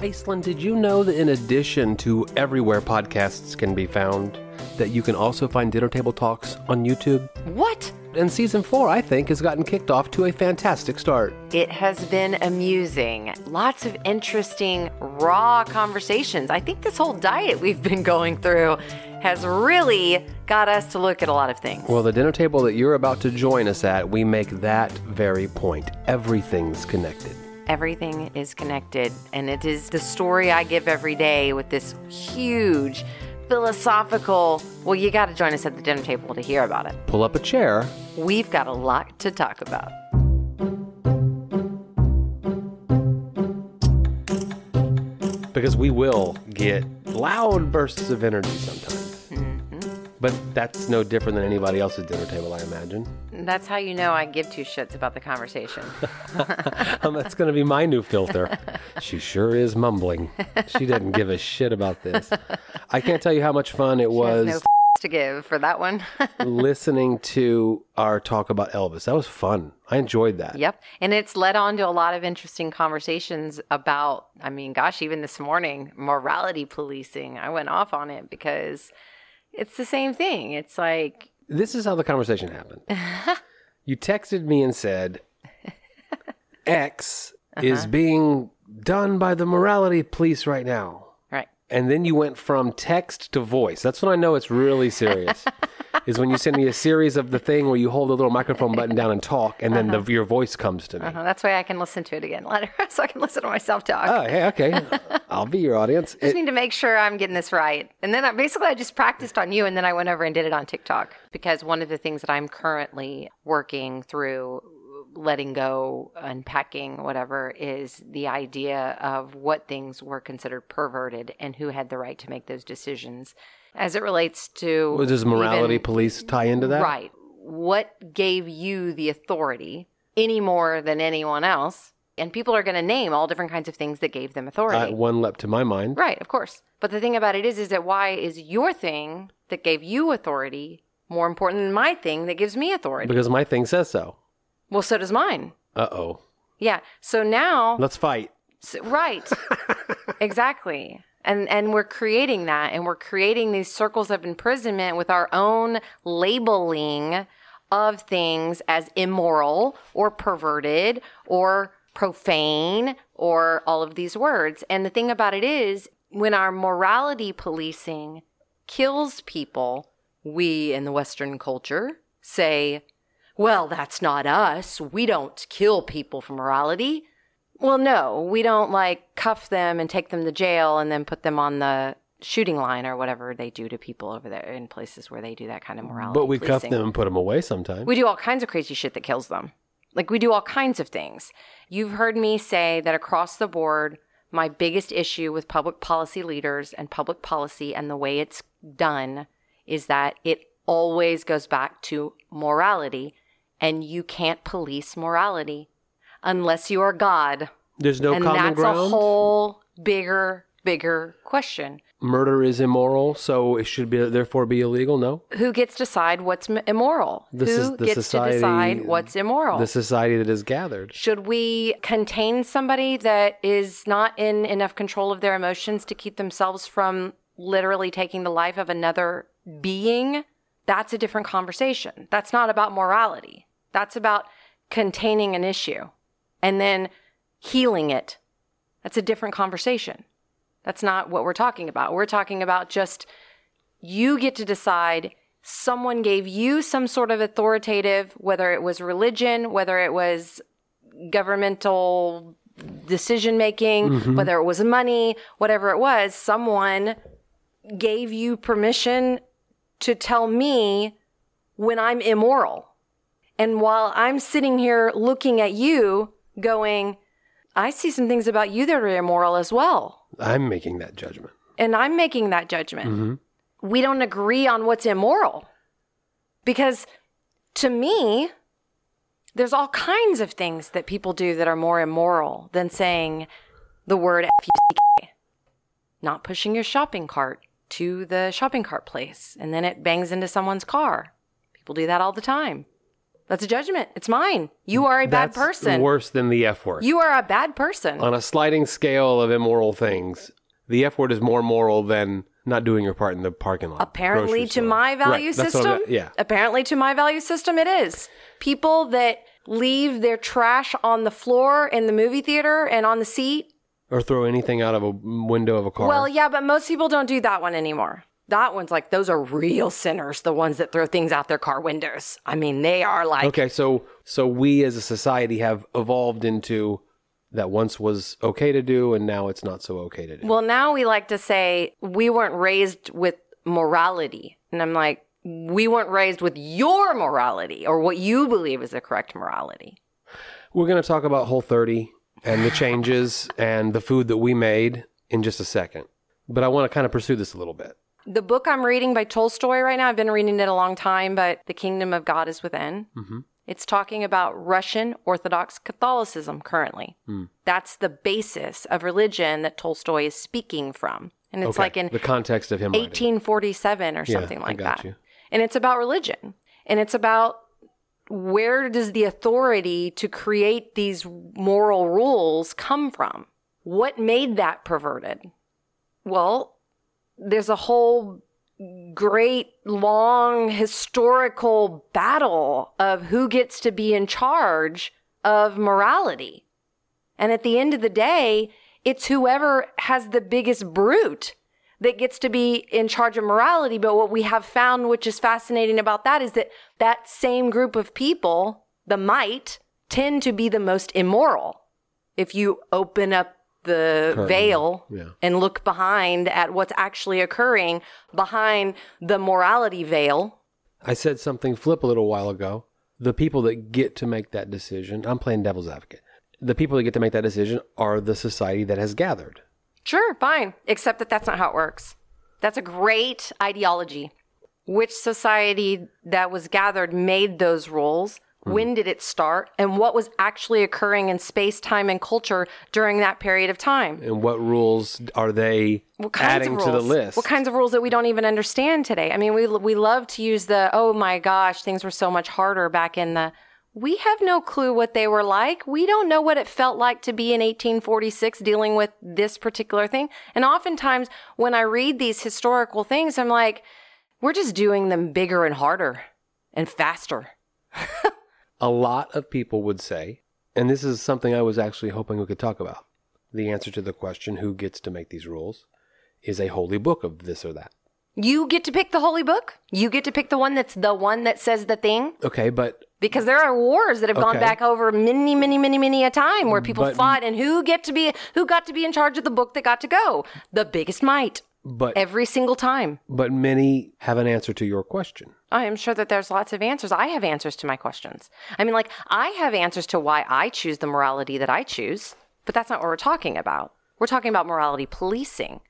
Aislinn, did you know that in addition to everywhere podcasts can be found, that you can also find Dinner Table Talks on YouTube? What? And season four, I think, has gotten kicked off to a fantastic start. It has been amusing. Lots of interesting, raw conversations. I think this whole diet we've been going through has really got us to look at a lot of things. Well, the dinner table that you're about to join us at, we make that very point. Everything's connected. Everything is connected, and it is the story I give every day with this huge philosophical. Well, you got to join us at the dinner table to hear about it. Pull up a chair. We've got a lot to talk about. Because we will get loud bursts of energy sometimes. But that's no different than anybody else's dinner table, I imagine. That's how you know I give two shits about the conversation. Um, that's going to be my new filter. She sure is mumbling. She didn't give a shit about this. I can't tell you how much fun it There's was no to give for that one. listening to our talk about Elvis. That was fun. I enjoyed that. Yep. And it's led on to a lot of interesting conversations about, I mean, gosh, even this morning, morality policing. I went off on it because it's the same thing. It's like, This is how the conversation happened. you texted me and said, X is uh-huh. being done by the morality police right now. And then you went from text to voice. That's when I know it's really serious. is when you send me a series of the thing where you hold the little microphone button down and talk, and then the, your voice comes to me. Uh, that's why I can listen to it again later, so I can listen to myself talk. Oh, hey, okay. I'll be your audience. I just It- need to make sure I'm getting this right. And then I, basically, I just practiced on you, and then I went over and did it on TikTok because one of the things that I'm currently working through, letting go, unpacking, whatever, is the idea of what things were considered perverted and who had the right to make those decisions as it relates to. Well, does morality even- police tie into that? Right. What gave you the authority any more than anyone else? And people are going to name all different kinds of things that gave them authority. Uh, one leapt to my mind. Right, of course. But the thing about it is, is that why is your thing that gave you authority more important than my thing that gives me authority? Because my thing says so. Well, so does mine. Uh oh. Yeah. So now, Let's fight. so- right, exactly. And and we're creating that, and we're creating these circles of imprisonment with our own labeling of things as immoral or perverted or profane or all of these words. And the thing about it is, when our morality policing kills people, we in the Western culture say, well, that's not us. We don't kill people for morality. Well, no, we don't like cuff them and take them to jail and then put them on the shooting line or whatever they do to people over there in places where they do that kind of morality. But we cuff them and put them away sometimes. We do all kinds of crazy shit that kills them. Like we do all kinds of things. You've heard me say that across the board, my biggest issue with public policy leaders and public policy and the way it's done is that it always goes back to morality, and you can't police morality unless you are God. There's no and common that's ground. a whole bigger, bigger question. Murder is immoral, so it should be therefore be illegal. No, Who gets to decide what's immoral? This Who is the gets society- to decide what's immoral? the society that is gathered. Should we contain somebody that is not in enough control of their emotions to keep themselves from literally taking the life of another being? That's a different conversation. That's not about morality. That's about containing an issue and then healing it. That's a different conversation. That's not what we're talking about. We're talking about just you get to decide someone gave you some sort of authoritative, whether it was religion, whether it was governmental decision making, mm-hmm. whether it was money, whatever it was, someone gave you permission to tell me when I'm immoral. And while I'm sitting here looking at you going, I see some things about you that are immoral as well. I'm making that judgment. And I'm making that judgment. Mm-hmm. We don't agree on what's immoral. Because to me, there's all kinds of things that people do that are more immoral than saying the word F-U-C-K. Not pushing your shopping cart to the shopping cart place and then it bangs into someone's car. People do that all the time. That's a judgment. It's mine. You are a bad That's person. Worse than the F word. You are a bad person. On a sliding scale of immoral things, the F word is more moral than not doing your part in the parking lot. Apparently, to store. my value Right, system, yeah. Apparently, to my value system, it is. People that leave their trash on the floor in the movie theater and on the seat. Or throw anything out of a window of a car. Well, yeah, but most people don't do that one anymore. That one's like those are real sinners, the ones that throw things out their car windows. I mean, they are like Okay, so so we as a society have evolved into that once was okay to do and now it's not so okay to do. Well, now we like to say we weren't raised with morality. And I'm like, we weren't raised with your morality or what you believe is the correct morality. We're going to talk about Whole 30 and the changes and the food that we made in just a second. But I want to kind of pursue this a little bit. The book I'm reading by Tolstoy right now, I've been reading it a long time, but The Kingdom of God is Within. Mhm. It's talking about Russian Orthodox Catholicism currently. That's the basis of religion that Tolstoy is speaking from. And it's Okay, like in the context of him writing. 1847 or Yeah, something I like that. you. And it's about religion. And it's about where does the authority to create these moral rules come from? What made that perverted? Well, there's a whole great long historical battle of who gets to be in charge of morality. And at the end of the day, it's whoever has the biggest brute that gets to be in charge of morality. But what we have found, which is fascinating about that, is that that same group of people, the might, tend to be the most immoral. If you open up the Curtain. veil Yeah. and look behind at what's actually occurring behind the morality veil, I said something flip a little while ago. The people that get to make that decision, I'm playing devil's advocate. The people that get to make that decision are the society that has gathered. Sure, fine. Except that that's not how it works. That's a great ideology. Which society that was gathered made those rules? Hmm. When did it start? And what was actually occurring in space, time, and culture during that period of time? And what rules are they adding to the list? What kinds of rules that we don't even understand today? I mean, we we love to use the oh my gosh, things were so much harder back in the. We have no clue what they were like. We don't know what it felt like to be in 1846 dealing with this particular thing. And oftentimes, when I read these historical things, I'm like, we're just doing them bigger and harder and faster. a lot of people would say, and this is something I was actually hoping we could talk about. The answer to the question, who gets to make these rules, is a holy book of this or that. You get to pick the holy book. You get to pick the one that's the one that says the thing. Okay, but Because there are wars that have gone Okay. back over many, many, many, many a time where people But- fought, and who get to be who got to be in charge of the book that got to go? The biggest might but every single time. but many have an answer to your question. I am sure that there's lots of answers. I have answers to my questions. I mean, like I have answers to why I choose the morality that I choose, but that's not what we're talking about. We're talking about morality policing.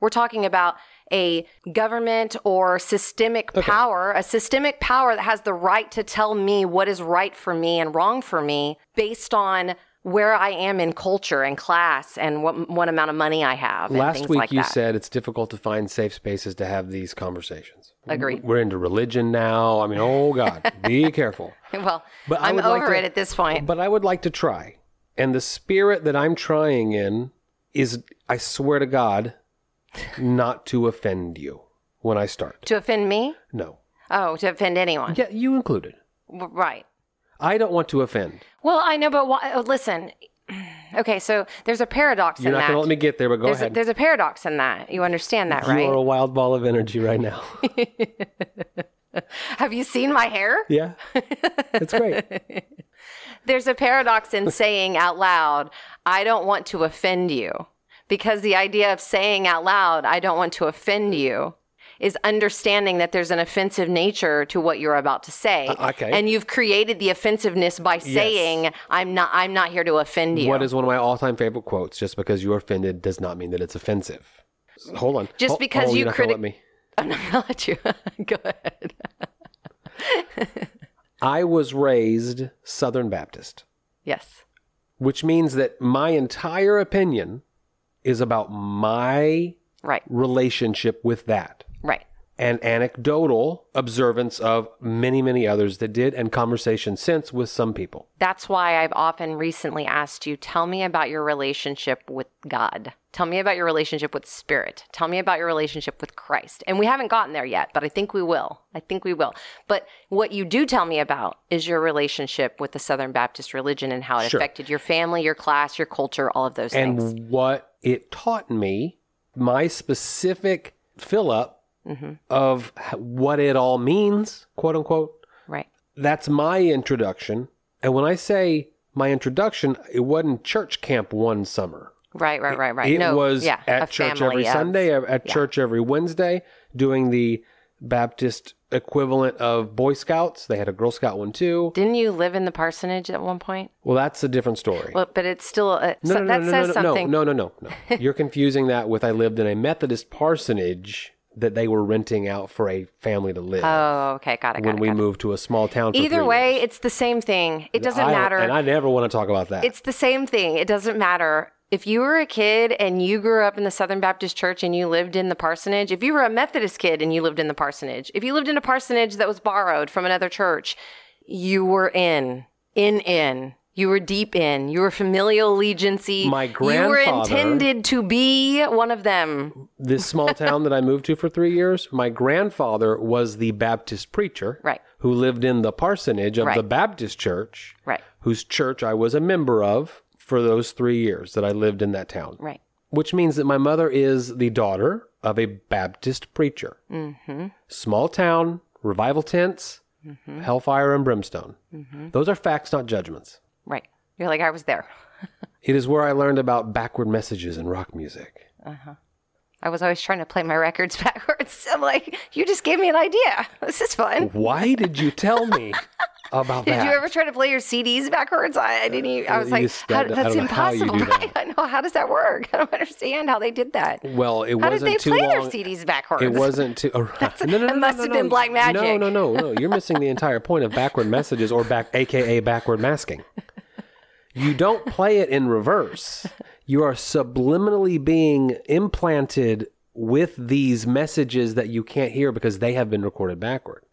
We're talking about a government or systemic power, a systemic power that has the right to tell me what is right for me and wrong for me based on where I am in culture and class and what what amount of money I have. And Last week like you that. said it's difficult to find safe spaces to have these conversations. Agreed. We're into religion now. I mean, oh God, be careful. well, But I'm would like over to- it at this point. But I would like to try. And the spirit that I'm trying in is, I swear to God, not to offend you when I start. to offend me? No. Oh, to offend anyone. Yeah, you included. Right. I don't want to offend. Well, I know, but why, oh, listen. Okay, so there's a paradox You're in not going to let me get there, but go there's, a, ahead. there's a paradox in that. You understand that, you right? are a wild ball of energy right now. Have you seen my hair? yeah. It's great. There's a paradox in saying out loud, I don't want to offend you. Because the idea of saying out loud, I don't want to offend you, is understanding that there's an offensive nature to what you're about to say. Uh, okay. And you've created the offensiveness by saying, I'm not I'm not here to offend you. What is one of my all time favorite quotes? Just because you're offended does not mean that it's offensive. Hold on. Just Hol- because oh, you you're not gonna criti- let me. I'm not gonna let you go ahead. I was raised Southern Baptist. Yes. which means that my entire opinion is about my Right. relationship with that. Right. and anecdotal observance of many, many others that did, and conversation since with some people. That's why I've often recently asked you, tell me about your relationship with God. Tell me about your relationship with Spirit. Tell me about your relationship with Christ. And we haven't gotten there yet, but I think we will. I think we will. But what you do tell me about is your relationship with the Southern Baptist religion and how it Sure. affected your family, your class, your culture, all of those and things. what it taught me, my specific fill up Mm-hmm. of what it all means, quote unquote. Right. That's my introduction. And when I say my introduction, it wasn't church camp one summer. Right, right, right, right. It no, was yeah, at church every of- Sunday, at church every Wednesday, doing the Baptist equivalent of Boy Scouts. They had a Girl Scout one too. Didn't you live in the parsonage at one point? Well, that's a different story. Well, but it's still uh, no, so- no, no, that no, says no, no, something. no, no, no, no. You're confusing that with I lived in a Methodist parsonage that they were renting out for a family to live Oh, okay, got it. Got when it, we got it. moved to a small town. For Either way, years. it's the same thing. It doesn't I matter. and I never want to talk about that. It's the same thing. It doesn't matter. If you were a kid and you grew up in the Southern Baptist Church and you lived in the parsonage, if you were a Methodist kid and you lived in the parsonage, if you lived in a parsonage that was borrowed from another church, you were in, in, in. You were deep in. You were familial allegiancy. My grandfather. You were intended to be one of them. this small town that I moved to for three years, my grandfather was the Baptist preacher Right. who lived in the parsonage of the Baptist church, Right. whose church I was a member of for those three years that I lived in that town. Right. Which means that my mother is the daughter of a Baptist preacher. Mm-hmm. Small town, revival tents, Mm-hmm. hellfire and brimstone. Those are facts, not judgments. Right. You're like, I was there. It is where I learned about backward messages in rock music. Uh huh. I was always trying to play my records backwards. I'm like, you just gave me an idea. This is fun. Why did you tell me about Did that? Did you ever try to play your CDs backwards? I, I didn't. Even, I was You like, how, that's how impossible. do that. I know. How does that work? I don't understand how they did that. Well, it was How did wasn't they play their. CDs backwards? It wasn't too. oh, no, no, no, that no, must no, have no. been black magic. No, no, no, no. You're missing the entire point of backward messages, or back, aka backward masking. You don't play it in reverse. You are subliminally being implanted with these messages that you can't hear because they have been recorded backward.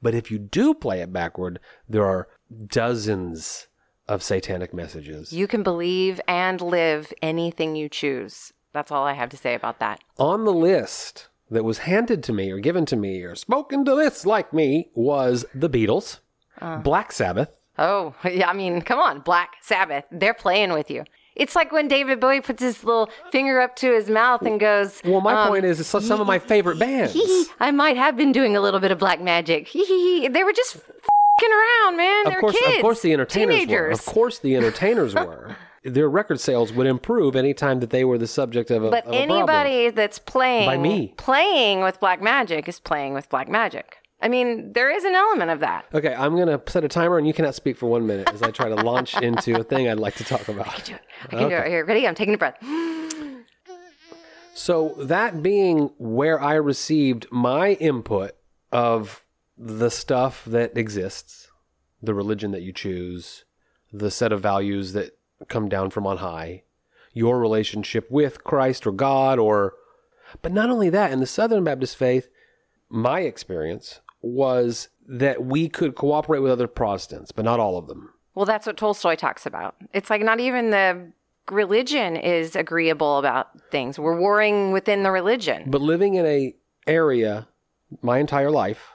But if you do play it backward, there are dozens of satanic messages. You can believe and live anything you choose. That's all I have to say about that. on the list that was handed to me or given to me or spoken to this like me was the Beatles, Uh. Black Sabbath. Oh, yeah. I mean, come on, Black Sabbath. They're playing with you. It's like when David Bowie puts his little finger up to his mouth and goes, Well, my um, point is, it's some of my favorite bands. I might have been doing a little bit of black magic. They were just fing around, man. Of They're course, kids. of course, the entertainers were. teenagers. Of course, the entertainers were. Their record sales would improve anytime that they were the subject of a, But of a anybody that's playing By me. playing with black magic is playing with black magic. I mean, there is an element of that. Okay, I'm going to set a timer and you cannot speak for one minute as I try to launch into a thing I'd like to talk about. I can do it. I can okay. do it. Here, ready? I'm taking a breath. So that being where I received my input of the stuff that exists, the religion that you choose, the set of values that come down from on high, your relationship with Christ or God or but not only that, in the Southern Baptist faith, my experience was that we could cooperate with other Protestants, but not all of them. Well, that's what Tolstoy talks about. It's like not even the religion is agreeable about things. We're warring within the religion. But living in a area my entire life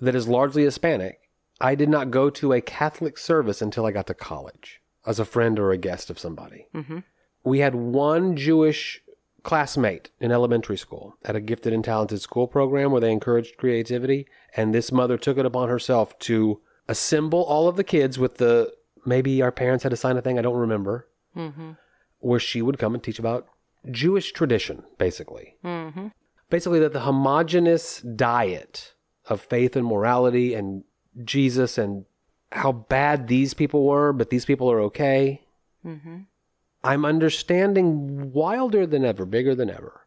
that is largely Hispanic, I did not go to a Catholic service until I got to college as a friend or a guest of somebody. Mm-hmm. We had one Jewish classmate in elementary school at a gifted and talented school program where they encouraged creativity, and this mother took it upon herself to assemble all of the kids with the maybe our parents had to sign a thing I don't remember, mm-hmm. where she would come and teach about Jewish tradition, basically. Mm-hmm. Basically that the homogenous diet of faith and morality and Jesus and how bad these people were, but these people are okay. Mm-hmm. I'm understanding wilder than ever, bigger than ever,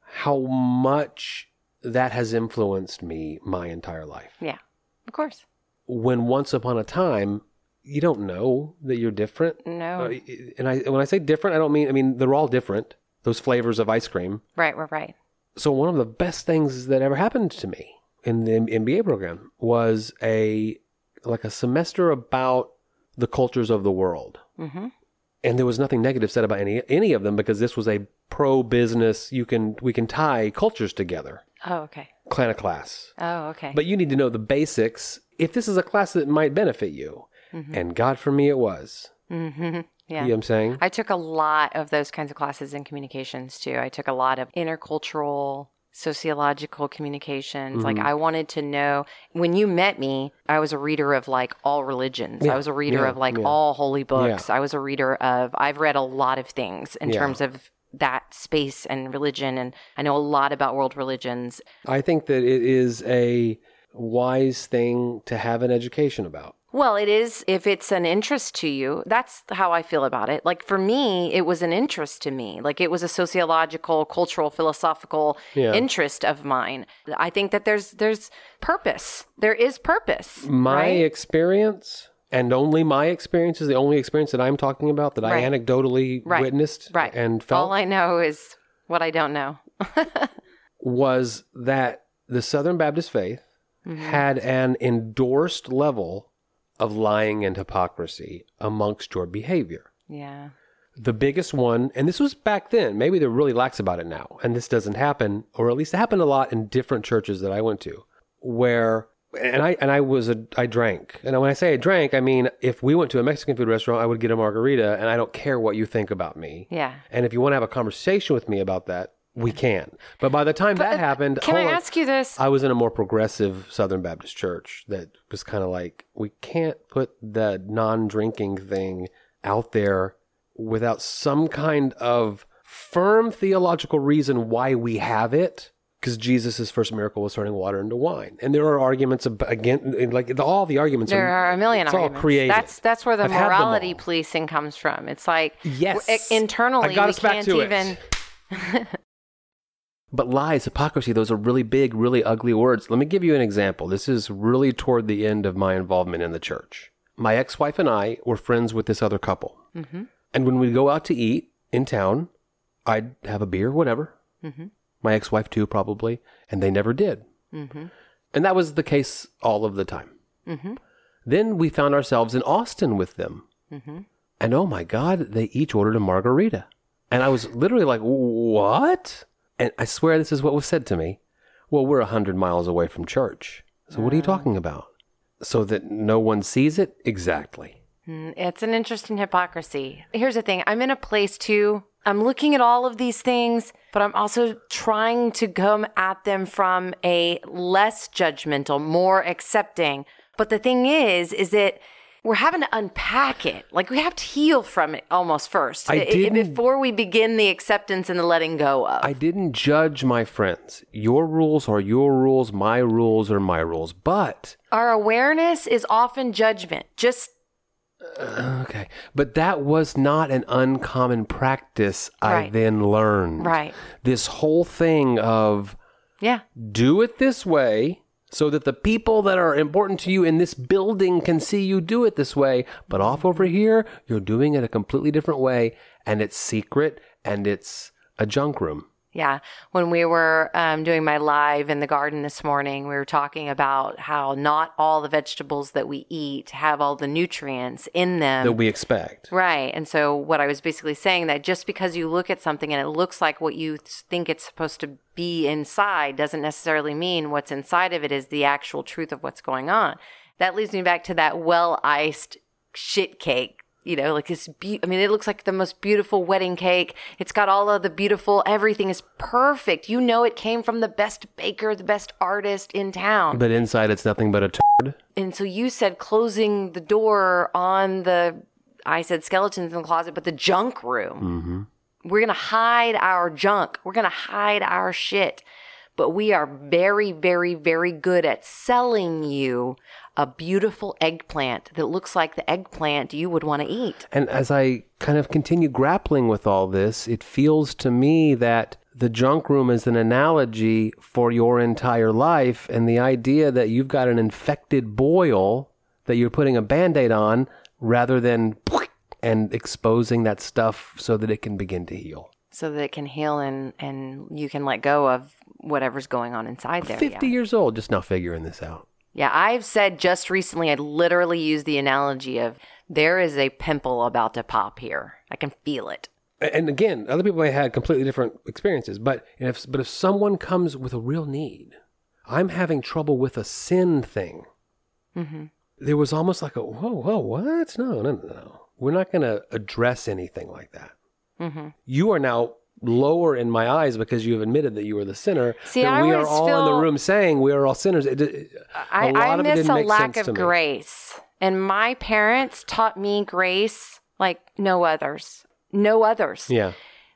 how much that has influenced me my entire life. Yeah, of course. When once upon a time, you don't know that you're different. No. Uh, and I, when I say different, I don't mean, I mean, they're all different. Those flavors of ice cream. Right, right, right. So one of the best things that ever happened to me in the MBA program was a like a semester about the cultures of the world. Mm-hmm. And there was nothing negative said about any any of them because this was a pro business. You can we can tie cultures together Oh, okay. kind of class. Oh, okay. But you need to know the basics if this is a class that might benefit you. And God, for me, it was. mm-hmm. You Yeah. know what I'm saying? I took a lot of those kinds of classes in communications too. I took a lot of intercultural, sociological communications. Like Mm-hmm. I wanted to know when you met me, I was a reader of like all religions. Yeah, I was a reader yeah, of like all holy books. I was a reader of I've read a lot of things in terms of that space and religion and I know a lot about world religions. I think that it is a wise thing to have an education about. Well, it is if it's an interest to you. That's how I feel about it. Like for me, it was an interest to me. Like it was a sociological, cultural, philosophical Yeah. interest of mine. I think that there's there's purpose. There is purpose. My right? experience, and only my experience, is the only experience that I'm talking about that Right. I anecdotally Right. witnessed right. and felt All I know is what I don't know. was that the Southern Baptist faith Mm-hmm. had an endorsed level of lying and hypocrisy amongst your behavior. Yeah. The biggest one, and this was back then, maybe they're really lax about it now, and this doesn't happen, or at least it happened a lot in different churches that I went to, where and I and I was a I drank. And when I say I drank, I mean if we went to a Mexican food restaurant, I would get a margarita, and I don't care what you think about me. Yeah. And if you want to have a conversation with me about that, we can. But by the time that uh, happened, Can I on. ask you this? I was in a more progressive Southern Baptist church that was kind of like, we can't put the non drinking thing out there without some kind of firm theological reason why we have it. Because Jesus' first miracle was turning water into wine. And there are arguments ab- again, like all the arguments there are a million it's all arguments. created. That's that's where the I've morality policing comes from. It's like Yes. internally I got we us can't to it. even But lies, hypocrisy, those are really big, really ugly words. Let me give you an example. This is really toward the end of my involvement in the church. My ex wife and I were friends with this other couple. Mm-hmm. And when we'd go out to eat in town, I'd have a beer, whatever. Mm-hmm. My ex wife, too, probably. And they never did. Mm-hmm. And that was the case all of the time. Mm-hmm. Then we found ourselves in Austin with them. Mm-hmm. And oh my God, they each ordered a margarita. And I was literally like, what? And I swear this is what was said to me. Well, we're a hundred miles away from church. So what are you talking about? So that no one sees it? Exactly. Mm, It's an interesting hypocrisy. Here's the thing I'm in a place too. I'm looking at all of these things, but I'm also trying to come at them from a less judgmental, more accepting. But the thing is, is that we're having to unpack it. Like we have to heal from it almost first I i- i- before we begin the acceptance and the letting go of. I didn't judge my friends. Your rules are your rules, my rules are my rules. But Our awareness is often judgment. Just Uh, okay, but that was not an uncommon practice I Right. then learned. right. This whole thing of Yeah. do it this way so that the people that are important to you in this building can see you do it this way. But off over here, you're doing it a completely different way, and it's secret and it's a junk room. Yeah. When we were um, doing my live in the garden this morning, we were talking about how not all the vegetables that we eat have all the nutrients in them. that we expect. Right. And so what I was basically saying that just because you look at something and it looks like what you think it's supposed to be inside doesn't necessarily mean what's inside of it is the actual truth of what's going on. That leads me back to that well iced shit cake. You know, like this. Be- I mean, it looks like the most beautiful wedding cake. It's got all of the beautiful. Everything is perfect. You know, it came from the best baker, the best artist in town. But inside, it's nothing but a turd. And so you said closing the door on the, I said skeletons in the closet, but the junk room. Mm-hmm. We're going to hide our junk. We're going to hide our shit. But we are very, very, very good at selling you a beautiful eggplant that looks like the eggplant you would want to eat. And as I kind of continue grappling with all this, it feels to me that the junk room is an analogy for your entire life and the idea that you've got an infected boil that you're putting a band aid on rather than and exposing that stuff so that it can begin to heal. so that it can heal and and you can let go of whatever's going on inside there. 50 yeah. years old, just now figuring this out. Yeah, I've said just recently, I literally used the analogy of there is a pimple about to pop here. I can feel it. And again, other people may have had completely different experiences, but if but if someone comes with a real need, I'm having trouble with a sin thing. Mm-hmm. There was almost like a whoa, whoa, what? No, no, no, no. We're not going to address anything like that. Mm-hmm. You are now lower in my eyes because you have admitted that you are the sinner. See, I we are all in the room saying we are all sinners. It, it- I, a lot I of it miss a lack of grace. And my parents taught me grace like no others. No others. Yeah,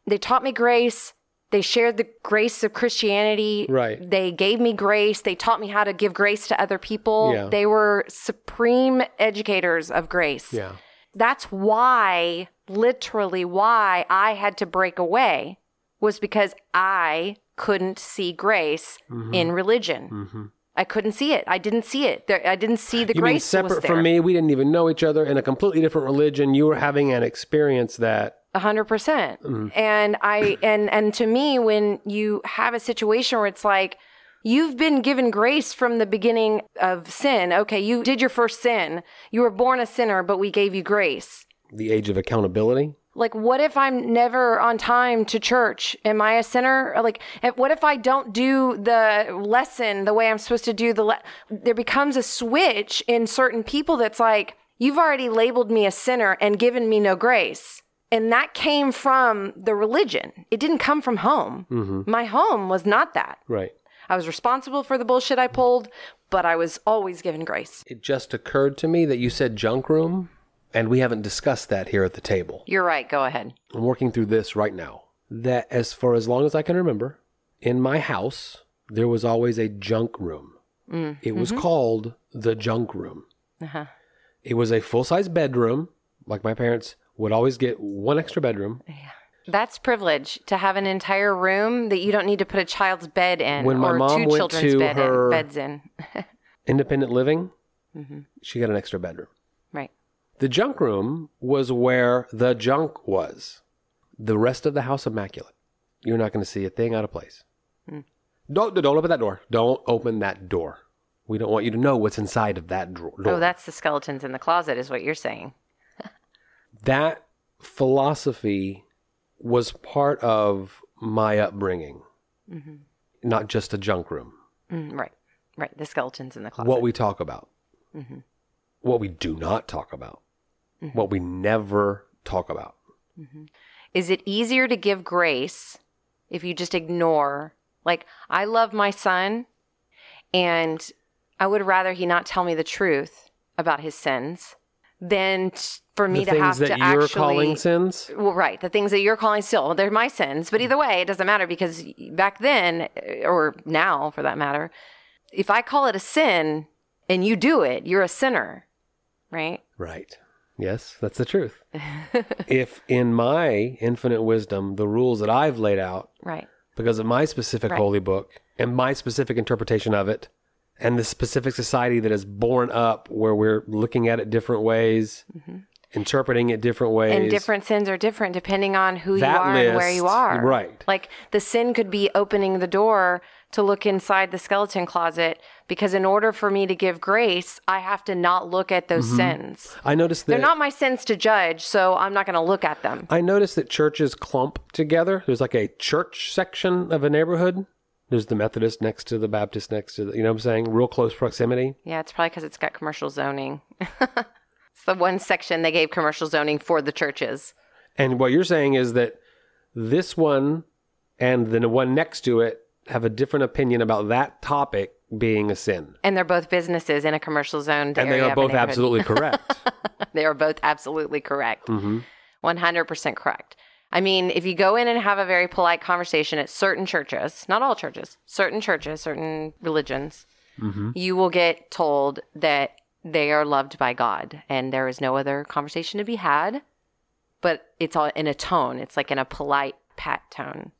They taught me grace. They shared the grace of Christianity. Right. They gave me grace. They taught me how to give grace to other people. Yeah. They were supreme educators of grace. yeah. That's why, literally, why I had to break away was because I couldn't see grace Mm-hmm. in religion. I couldn't see it. I didn't see it. There, I didn't see the You mean grace was separate from me? We didn't even know each other in a completely different religion. You were having an experience that A hundred percent. Mm-hmm. And I and and to me, when you have a situation where it's like you've been given grace from the beginning of sin. Okay, you did your first sin. You were born a sinner, but we gave you grace. the age of accountability. Like, what if I'm never on time to church? Am I a sinner? Like, what if I don't do the lesson the way I'm supposed to do the? Le- there becomes a switch in certain people that's like, you've already labeled me a sinner and given me no grace. And that came from the religion. It didn't come from home. Mm-hmm. My home was not that. Right. I was responsible for the bullshit I pulled, but I was always given grace. It just occurred to me that you said junk room, and we haven't discussed that here at the table. You're right. Go ahead. I'm working through this right now. That as for as long as I can remember, in my house there was always a junk room. It was called the junk room. Uh-huh. It was a full size bedroom, like my parents would always get one extra bedroom. That's privilege to have an entire room that you don't need to put a child's bed in When my or mom two went children's to bed her- in, beds in. Independent living, mm-hmm. she got an extra bedroom. right. The junk room was where the junk was. The rest of the house immaculate. You're not going to see a thing out of place. Mm. Don't don't open that door. Don't open that door. We don't want you to know what's inside of that dro- door. Oh, that's the skeletons in the closet, is what you're saying. that philosophy was part of my upbringing, mm-hmm. not just a junk room. Mm, right. Right. The skeletons in the closet. What we talk about, mm-hmm. what we do not talk about, mm-hmm. what we never talk about. Is it easier to give grace if you just ignore? Like, I love my son, and I would rather he not tell me the truth about his sins than t- for me the to have that to you're actually. calling sins. Well, right. The things that you're calling still, well, they're my sins. But either way, it doesn't matter because back then, uh, or now for that matter, if I call it a sin and you do it, you're a sinner, right? Right. Yes, that's the truth. if in my infinite wisdom, the rules that I've laid out Right. because of my specific Right. holy book and my specific interpretation of it and the specific society that is born up where we're looking at it different ways, interpreting it different ways. Mm-hmm. And different sins are different depending on who you That are and where you are. right. Like the sin could be opening the door to look inside the skeleton closet because in order for me to give grace, I have to not look at those sins. I noticed that They're not my sins to judge, so I'm not going to look at them. I noticed that churches clump together. There's like a church section of a neighborhood. There's the Methodist next to the Baptist next to the, you know what I'm saying? Real close proximity. Yeah, it's probably because it's got commercial zoning. it's the one section they gave commercial zoning for the churches. And what you're saying is that this one and the one next to it have a different opinion about that topic being a sin. And they're both businesses in a commercial zone. And they are both absolutely correct. They are both absolutely correct. 100% correct. I mean, if you go in and have a very polite conversation at certain churches, not all churches, certain churches, certain religions, mm-hmm. you will get told that they are loved by God and there is no other conversation to be had, but it's all in a tone. It's like in a polite, pat tone.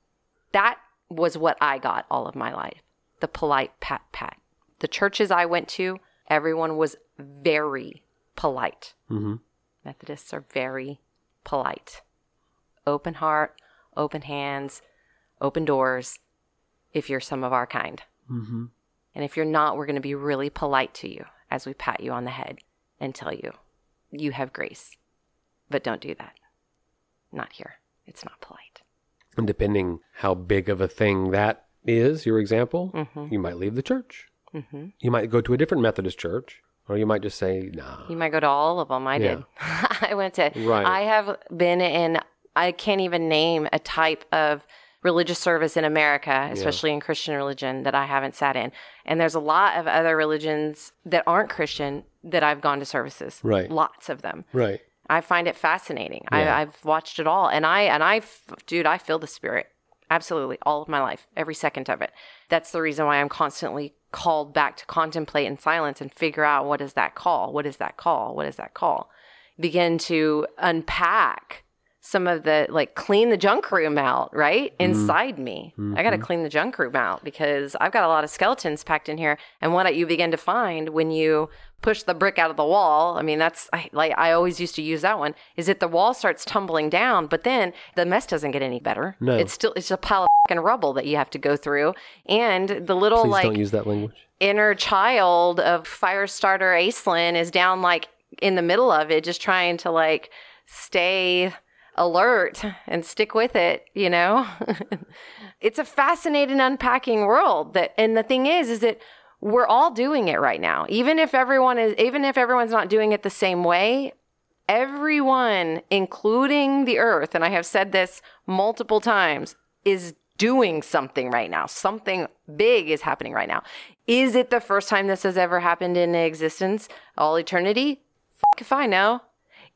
That was what I got all of my life the polite, pat, pat. The churches I went to, everyone was very polite. Mm-hmm. Methodists are very polite, open heart, open hands, open doors if you're some of our kind. Mm-hmm. And if you're not, we're going to be really polite to you as we pat you on the head and tell you you have grace. But don't do that. Not here. It's not polite. And depending how big of a thing that is, your example, Mm-hmm. you might leave the church. Mm-hmm. You might go to a different Methodist church, or you might just say, nah. You might go to all of them. I did. I went to. Right. I have been in. I can't even name a type of religious service in America, especially in Christian religion, that I haven't sat in. And there's a lot of other religions that aren't Christian that I've gone to services. Right. Lots of them. Right. I find it fascinating. Yeah. I, I've watched it all, and I and I, dude, I feel the spirit absolutely all of my life, every second of it. That's the reason why I'm constantly called back to contemplate in silence and figure out what is that call? What is that call? What is that call? Begin to unpack some of the like clean the junk room out right? Mm-hmm. Inside me. I got to mm-hmm. clean the junk room out because i've got a lot of skeletons packed in here. And what you begin to find when you push the brick out of the wall i mean that's I, like i always used to use that one is that the wall starts tumbling down but then the mess doesn't get any better. No. it's still it's a pile of fucking rubble that you have to go through. And the little Please like don't use that language. inner child of fire starter Aislinn is down like in the middle of it, just trying to like stay alert and stick with it, you know? it's a fascinating unpacking world that and the thing is is that we're all doing it right now. Even if everyone is even if everyone's not doing it the same way, everyone including the earth and I have said this multiple times is doing something right now. Something big is happening right now. Is it the first time this has ever happened in existence? All eternity? If I know.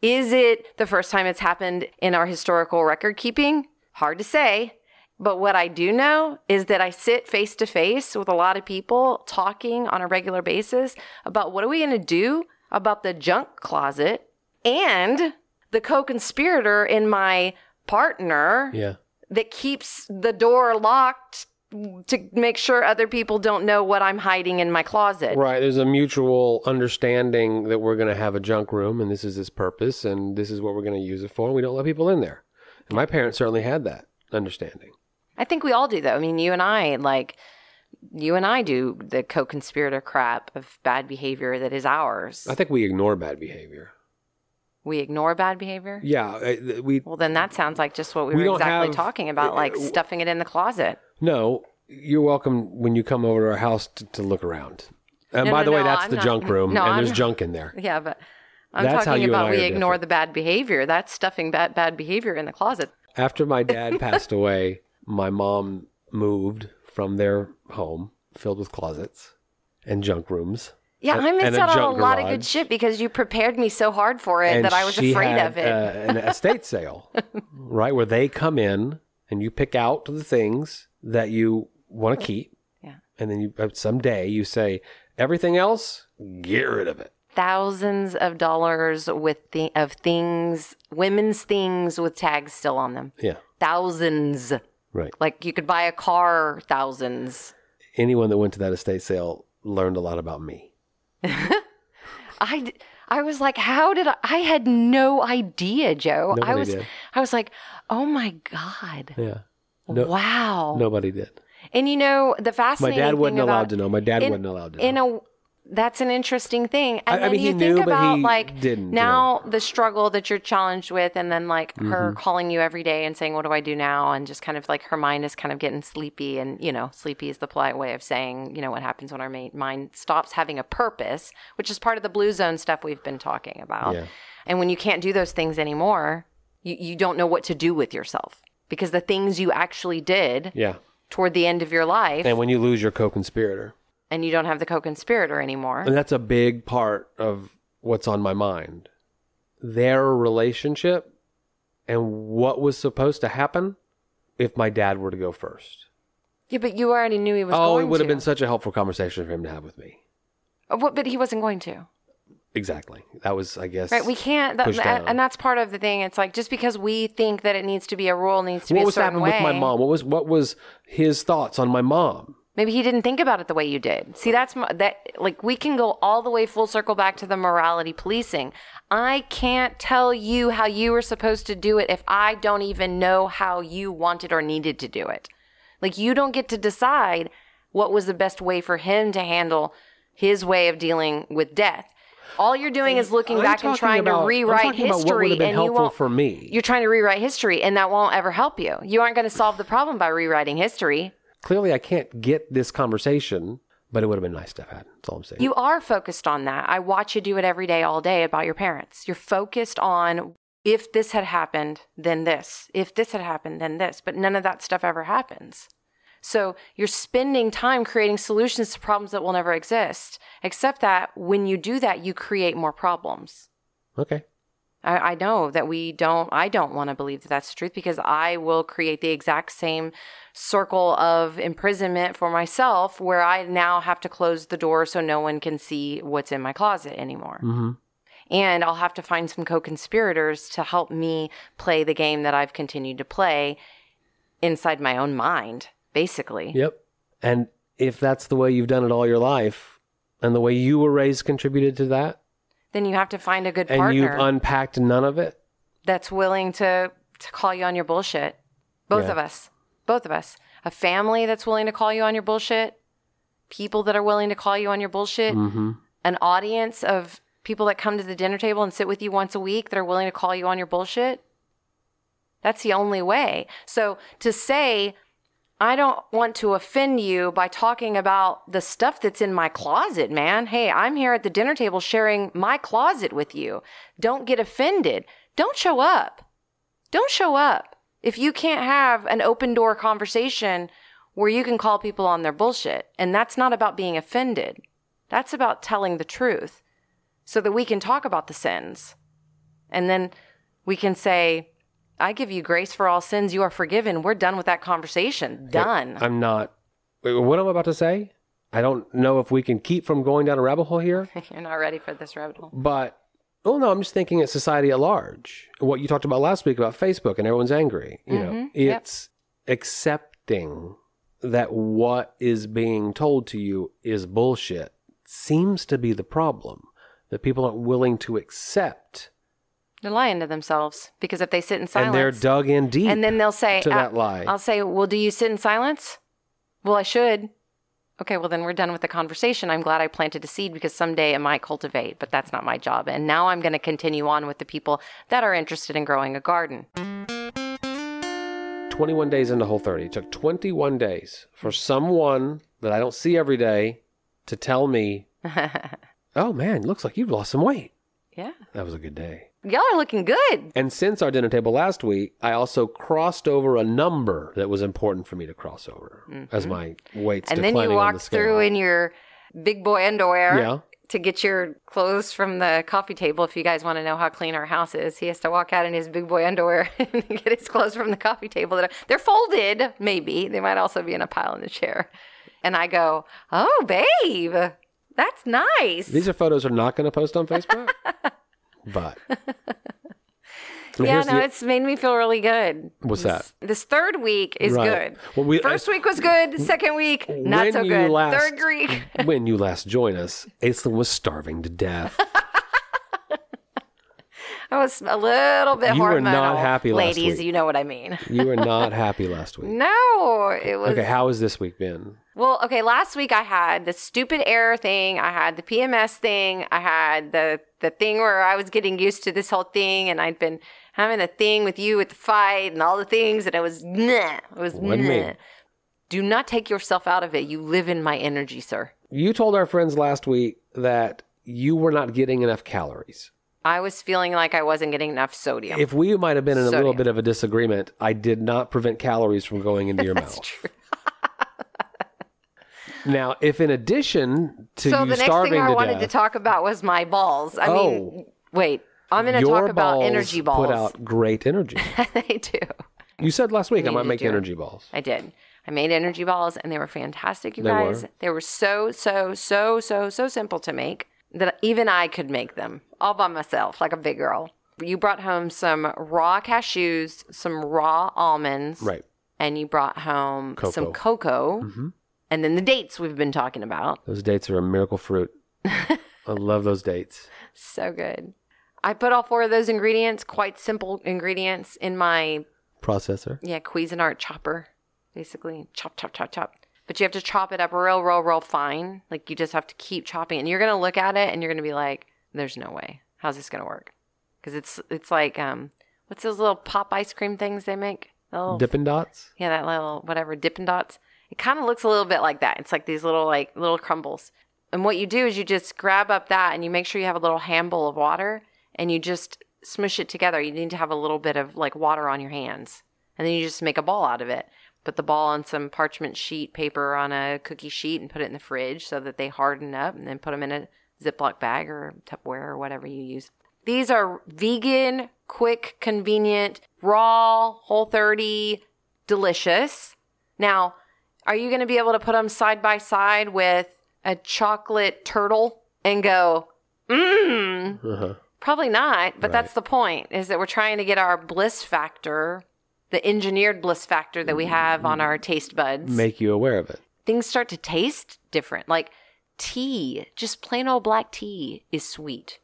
Is it the first time it's happened in our historical record keeping? Hard to say. But what I do know is that I sit face to face with a lot of people talking on a regular basis about what are we going to do about the junk closet and the co-conspirator in my partner Yeah. that keeps the door locked to make sure other people don't know what I'm hiding in my closet. Right. There's a mutual understanding that we're going to have a junk room and this is its purpose and this is what we're going to use it for. And we don't let people in there. And my parents certainly had that understanding. I think we all do though. I mean, you and I like you and I do the co-conspirator crap of bad behavior that is ours. I think we ignore bad behavior. we ignore bad behavior. Yeah. We, Well, then that sounds like just what we, We were exactly have- talking about, like uh, stuffing it in the closet. No, you're welcome when you come over to our house to, to look around. And No, by no, the way, no, that's I'm the not- junk room no, and I'm there's not- junk in there. Yeah, but I'm That's how talking you and about I we are ignore different. the bad behavior. That's stuffing bad bad behavior in the closet. After my dad passed away, my mom moved from their home filled with closets and junk rooms. Yeah, And- I and missed a out on a lot of good garage. shit because you prepared me so hard for it and that I was she afraid had, of it. Uh, an estate sale, right, where they come in and you pick out the things that you want to keep, Yeah. and then you uh, someday you say everything else, get rid of it. Thousands of dollars with the of things, women's things with tags still on them. Yeah, Thousands. right. Like you could buy a car, thousands. Anyone that went to that estate sale learned a lot about me. I, I was like, how did I? I had no idea, Joe. I Nobody was, did. I was like, oh my god, Yeah, no, wow. nobody did. And you know the fascinating. My dad wasn't about, allowed to know. My dad in- wasn't allowed to know. in a that's an interesting thing. And I- I then mean, you think knew, but about he like didn't, now the struggle that you're challenged with, and then like her Mm-hmm. calling you every day and saying, "What do I do now?" And just kind of like her mind is kind of getting sleepy, and you know, sleepy is the polite way of saying, you know, what happens when our mind stops having a purpose, which is part of the blue zone stuff we've been talking about. Yeah. And when you can't do those things anymore, you you don't know what to do with yourself because the things you actually did yeah, toward the end of your life, and when you lose your co-conspirator, and you don't have the co-conspirator anymore. And that's a big part of what's on my mind. Their relationship and what was supposed to happen if my dad were to go first. Yeah, but you already knew he was going to. Oh, it would have been such a helpful conversation for him to have with me. Uh, What, but he wasn't going to. Exactly. That was, I guess. Right? We can't. That, down. and that's part of the thing. It's like just because we think that it needs to be a rule, needs to what be a certain way. What was happening with my mom? What was what was his thoughts on my mom? Maybe he didn't think about it the way you did. See, that's that like we can go all the way full circle back to the morality policing. I can't tell you how you were supposed to do it if I don't even know how you wanted or needed to do it. Like you don't get to decide what was the best way for him to handle his way of dealing with death. All you're doing is looking I'm back and trying about- to rewrite talking about what history, would have been and you won't. for me. You're trying to rewrite history, and that won't ever help you. You aren't going to solve the problem by rewriting history. Clearly, I can't get this conversation, but it would have been nice to have had. That's all I'm saying. You are focused on that. I watch you do it every day, all day about your parents. You're focused on if this had happened, then this. If this had happened, then this. But none of that stuff ever happens. So you're spending time creating solutions to problems that will never exist. Except that when you do that, you create more problems. okay. I, I know that we don't, I don't want to believe that that's the truth because I will create the exact same circle of imprisonment for myself where I now have to close the door so no one can see what's in my closet anymore. hmm And I'll have to find some co conspirators to help me play the game that I've continued to play inside my own mind, basically. Yep. And if that's the way you've done it all your life, and the way you were raised contributed to that, Then you have to find a good partner. and partner. you've unpacked none of it, that's willing to to call you on your bullshit. Both Yeah. of us. Both of us. A family that's willing to call you on your bullshit. People that are willing to call you on your bullshit. mm-hmm. An audience of people that come to the dinner table and sit with you once a week that are willing to call you on your bullshit. That's the only way. So to say, I don't want to offend you by talking about the stuff that's in my closet, man. Hey, I'm here at the dinner table sharing my closet with you. Don't get offended. Don't show up. Don't show up. If you can't have an open door conversation where you can call people on their bullshit, and that's not about being offended, that's about telling the truth so that we can talk about the sins. And then we can say, I give you grace for all sins. You are forgiven. We're done with that conversation. Done. I'm not. What I'm about to say, I don't know if we can keep from going down a rabbit hole here, You're not ready for this rabbit hole. but oh no, I'm just thinking at society at large. What you talked about last week about Facebook and everyone's angry. You know, Mhm, yep. it's accepting that what is being told to you is bullshit seems to be the problem. That people aren't willing to accept, They're lying to themselves because if they sit in silence, and they're dug in deep. and then they'll say to uh, that lie. I'll say, "Well, do you sit in silence?" Well, I should. Okay, well then we're done with the conversation. I'm glad I planted a seed because someday it might cultivate, but that's not my job. And now I'm going to continue on with the people that are interested in growing a garden. 21 days into Whole 30. It took 21 days for someone that I don't see every day to tell me, oh man, looks like you've lost some weight. yeah. That was a good day. Y'all are looking good. And since our dinner table last week, I also crossed over a number that was important for me to cross over as my weight's Mm-hmm. and then you on the through in your big boy underwear Yeah. to get your clothes from the coffee table. If you guys want to know how clean our house is, he has to walk out in his big boy underwear and get his clothes from the coffee table. They're folded, maybe. They might also be in a pile in the chair. And I go, "Oh, babe, that's nice." These are photos we're not going to post on Facebook, but yeah, no, the- it's made me feel really good. What's This- This third week is Right. good. Well, we- First week was good. Second week, not so good. last- Third week. when you last joined us, Aislinn was starving to death. I was a little bit You were hormonal. not happy last Ladies, you know what I mean. You were not happy last week. No, it was Okay, how has this week been? Well. Okay, last week I had the stupid error thing. I had the PMS thing. I had the the thing where I was getting used to this whole thing, and I'd been having a thing with you with the fight and all the things, and it was nah. It was nah. Do not take yourself out of it. You live in my energy, sir. You told our friends last week that you were not getting enough calories. I was feeling like I wasn't getting enough sodium. If we might have been in a little bit of a disagreement, I did not prevent calories from going into your mouth. true. Now, if in addition to so the next starving thing I wanted death, to talk about was my balls. I Oh. mean, wait. I'm going to talk about energy balls. put out great energy. they do. You said last week I Needed might make do it. energy balls. I did. I made energy balls and they were fantastic, you They guys. were. They were so, so, so, so, so simple to make that even I could make them all by myself, like a big girl. You brought home some raw cashews, some raw almonds, Right. and you brought home some Cocoa. cocoa. Mm-hmm. And then the dates we've been talking about. Those dates are a miracle fruit. I love those dates. So good. I put all four of those ingredients, quite simple ingredients, in my Processor. yeah Cuisinart chopper. Basically, chop, chop, chop, chop. But you have to chop it up real, real, real fine. Like you just have to keep chopping, and you're gonna look at it and you're gonna be like, "There's no way. How's this gonna work?" Because it's it's like um, what's those little pop ice cream things they make? Dippin' Dots. yeah, that little whatever Dippin' Dots. It kind of looks a little bit like that. It's like these little like little crumbles. And what you do is you just grab up that and you make sure you have a little handful of water and you just smush it together. You need to have a little bit of like water on your hands. And then you just make a ball out of it. Put the ball on some parchment sheet paper on a cookie sheet and put it in the fridge so that they harden up and then put them in a Ziploc bag or Tupperware or whatever you use. These are vegan, quick, convenient, raw, whole 30, delicious. Now, are you going to be able to put them side by side with a chocolate turtle and go, mmm? Uh-huh. Probably not, but that's the point is that we're trying to get our bliss factor, the engineered bliss factor that we have on our taste buds. Make you aware of it. Things start to taste different. Like tea, just plain old black tea is sweet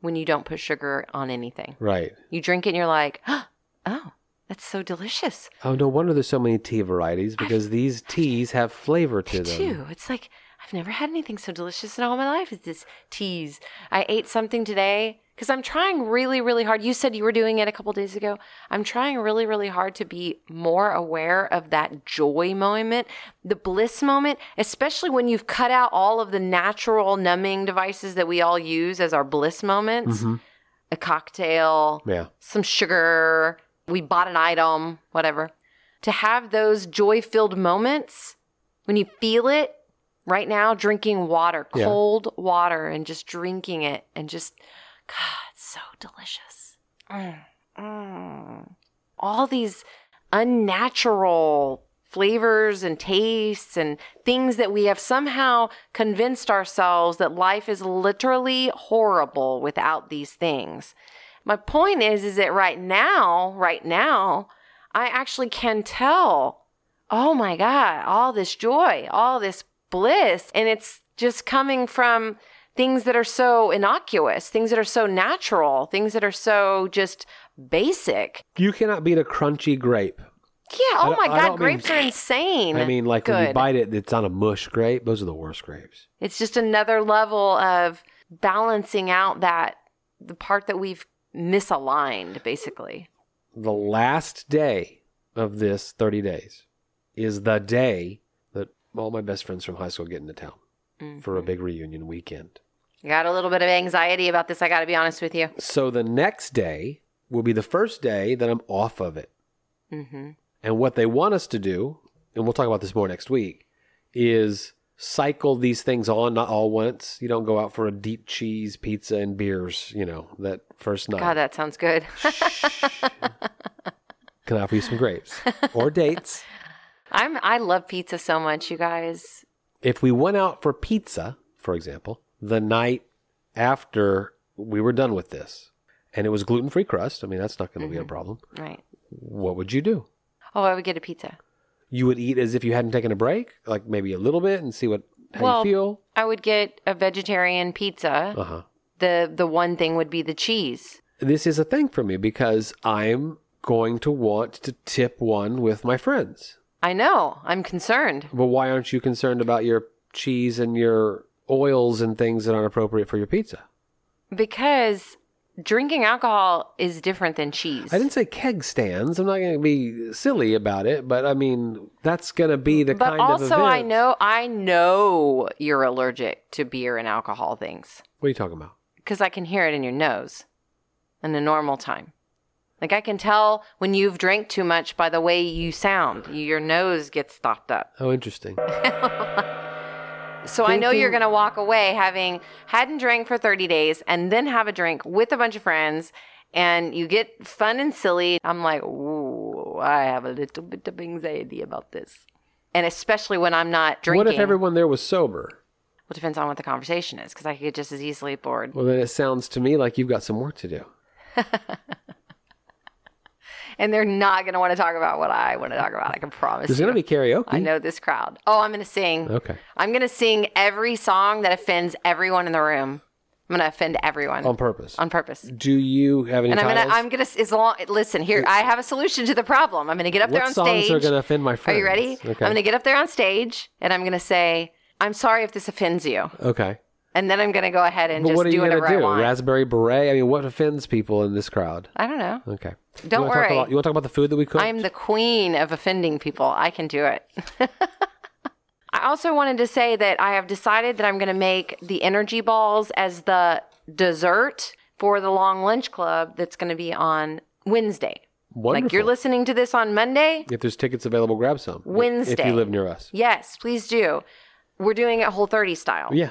when you don't put sugar on anything. Right. You drink it and you're like, oh, that's so delicious. Oh, no wonder there's so many tea varieties because these teas have flavor to them. too. It's like I've never had anything so delicious in all my life as this teas. I ate something today because I'm trying really, really hard. You said you were doing it a couple days ago. I'm trying really, really hard to be more aware of that joy moment, the bliss moment, especially when you've cut out all of the natural numbing devices that we all use as our bliss moments. Mm-hmm. A cocktail, Yeah. some sugar, we bought an item, whatever. To have those joy filled moments when you feel it right now, drinking water, Yeah. cold water, and just drinking it and just, God, it's so delicious. Mm, mm. All these unnatural flavors and tastes and things that we have somehow convinced ourselves that life is literally horrible without these things. My point is is that right now, right now, I actually can tell, oh my god, all this joy, all this bliss and it's just coming from things that are so innocuous, things that are so natural, things that are so just basic. You cannot beat a crunchy grape. Yeah, oh my god, don't mean- grapes are insane. I mean, like when you bite it, it's on a mush grape. Those are the worst grapes. It's just another level of balancing out that the part that we've misaligned basically. The last day of this 30 days is the day that all my best friends from high school get into town for a big reunion weekend. I got a little bit of anxiety about this, I got to be honest with you. So the next day will be the first day that I'm off of it. Mhm. And what they want us to do, and we'll talk about this more next week, is cycle these things on, not all once. You don't go out for a deep cheese pizza and beers, you know, that first night. God, that sounds good. Can I offer you some grapes or dates? I'm I love pizza so much, you guys. If we went out for pizza, for example, the night after we were done with this, and it was gluten free crust, I mean, that's not going to be a mm-hmm. problem. Right. What would you do? Oh, I would get a pizza. You would eat as if you hadn't taken a break, like maybe a little bit, and see what how Well- you feel. I would get a vegetarian pizza. Uh huh. The the one thing would be the cheese. This is a thing for me because I'm going to want to tip one with my friends. I know. I'm concerned. But why aren't you concerned about your cheese and your oils and things that aren't appropriate for your pizza? Because drinking alcohol is different than cheese. I didn't say keg stands. I'm not going to be silly about it, but I mean that's going to be the but kind of also. I know I know you're allergic to beer and alcohol things What are you talking about? because I can hear it in your nose in the normal time. Like I can tell when you've drank too much by the way you sound. Your nose gets stopped up. Oh, interesting. So I know you're going to walk away having hadn't drank for 30 days and then have a drink with a bunch of friends and you get fun and silly. I'm like, ooh, I have a little bit of anxiety about this. And especially when I'm not drinking. What if everyone there was sober? Well, it depends on what the conversation is because I could get just as easily bored. Well, then it sounds to me like you've got some work to do. and they're not going to want to talk about what I want to talk about. I can promise There's you. going to be karaoke. I know this crowd. Oh, I'm going to sing. Okay. I'm going to sing every song that offends everyone in the room. I'm going to offend everyone On purpose. on purpose. Do you have any And I'm titles? gonna, I'm gonna, as long, listen here, I have a solution to the problem. I'm gonna get up there what on songs stage. are going to offend my friends? Are you ready? Okay. I'm gonna get up there on stage and I'm gonna say, I'm sorry if this offends you. okay. And then I'm gonna go ahead and But just what are you do whatever to I want. Raspberry beret? I mean, what offends people in this crowd? I don't know. Okay. Don't you worry. about, you want to talk about the food that we cooked? I'm the queen of offending people. I can do it. I also wanted to say that I have decided that I'm going to make the energy balls as the dessert for the long lunch club that's going to be on Wednesday. Wonderful. Like you're listening to this on Monday. if there's tickets available, grab some. Wednesday. If you live near us. Yes, please do. We're doing it Whole 30 style. Yeah.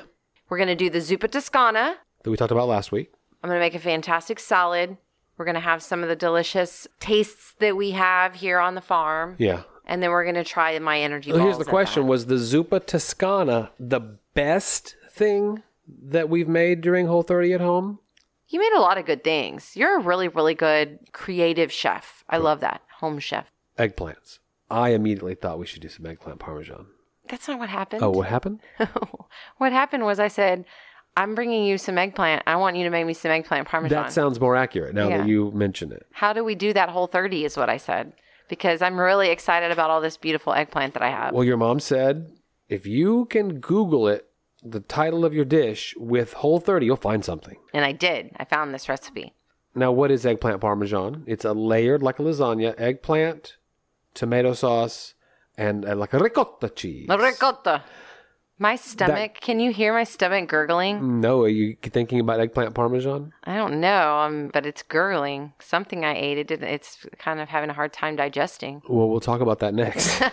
We're going to do the zuppa toscana. That we talked about last week. I'm going to make a fantastic salad. We're going to have some of the delicious tastes that we have here on the farm. Yeah. And then we're going to try my energy Well, here's the question: that. Was the Zuppa Toscana the best thing that we've made during Whole 30 at home? You made a lot of good things. You're a really, really good creative chef. I love that. Home chef. Eggplants. I immediately thought we should do some eggplant parmesan. That's not what happened. Oh, what happened? what happened was I said, I'm bringing you some eggplant. I want you to make me some eggplant parmesan. That sounds more accurate now Yeah. that you mention it. How do we do that whole 30 is what I said. Because I'm really excited about all this beautiful eggplant that I have. Well, your mom said if you can Google it, the title of your dish with Whole 30, you'll find something. and I did. I found this recipe. Now, what is eggplant parmesan? It's a layered, like a lasagna, eggplant, tomato sauce, and uh, like a ricotta cheese. Ricotta. My stomach, can you hear my stomach gurgling? No, are you thinking about eggplant parmesan? I don't know, um, but it's gurgling. Something I ate, it didn't, it's kind of having a hard time digesting. Well, we'll talk about that next.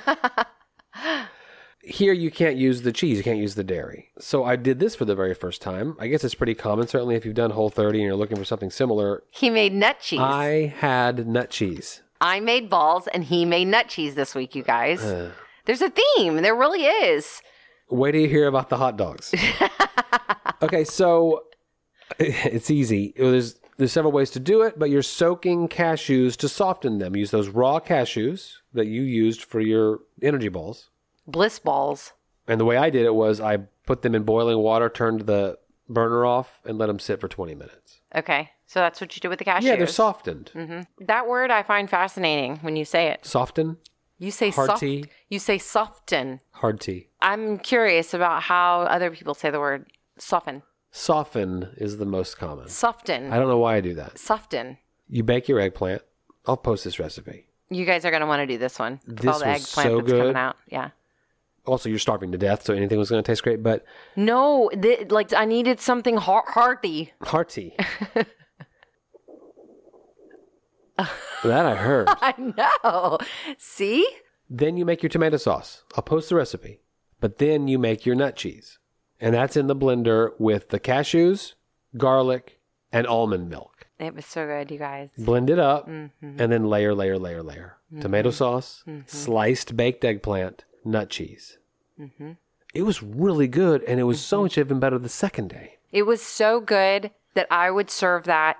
Here, you can't use the cheese, you can't use the dairy. So I did this for the very first time. I guess it's pretty common, certainly if you've done Whole 30 and you're looking for something similar. He made nut cheese. I, I had nut cheese. I made balls and he made nut cheese this week, you guys. Uh. There's a theme. There really is. Wait till you hear about the hot dogs. okay, so it's easy. There's there's several ways to do it, but you're soaking cashews to soften them. Use those raw cashews that you used for your energy balls. Bliss balls. And the way I did it was I put them in boiling water, turned the burner off, and let them sit for 20 minutes. Okay. So that's what you do with the cashews. Yeah, they're softened. Mm-hmm. That word I find fascinating when you say it. Soften, You say Hard soft. tea. You say soften. hard tea. I'm curious about how other people say the word soften. Soften is the most common. Soften. I don't know why I do that. Soften. You bake your eggplant. I'll post this recipe. You guys are going to want to do this one with This all the was eggplant so that's coming good. out. Yeah. Also, you're starving to death, so anything was going to taste great, but No, th- like I needed something heart- hearty. hearty. that I heard. I know. See? Then you make your tomato sauce. I'll post the recipe. But then you make your nut cheese. And that's in the blender with the cashews, garlic, and almond milk. It was so good, you guys. Blend it up Mm-hmm. and then layer, layer, layer, layer. Tomato sauce, sliced baked eggplant, nut cheese. Mm-hmm. It was really good and it was so much even better the second day. It was so good that I would serve that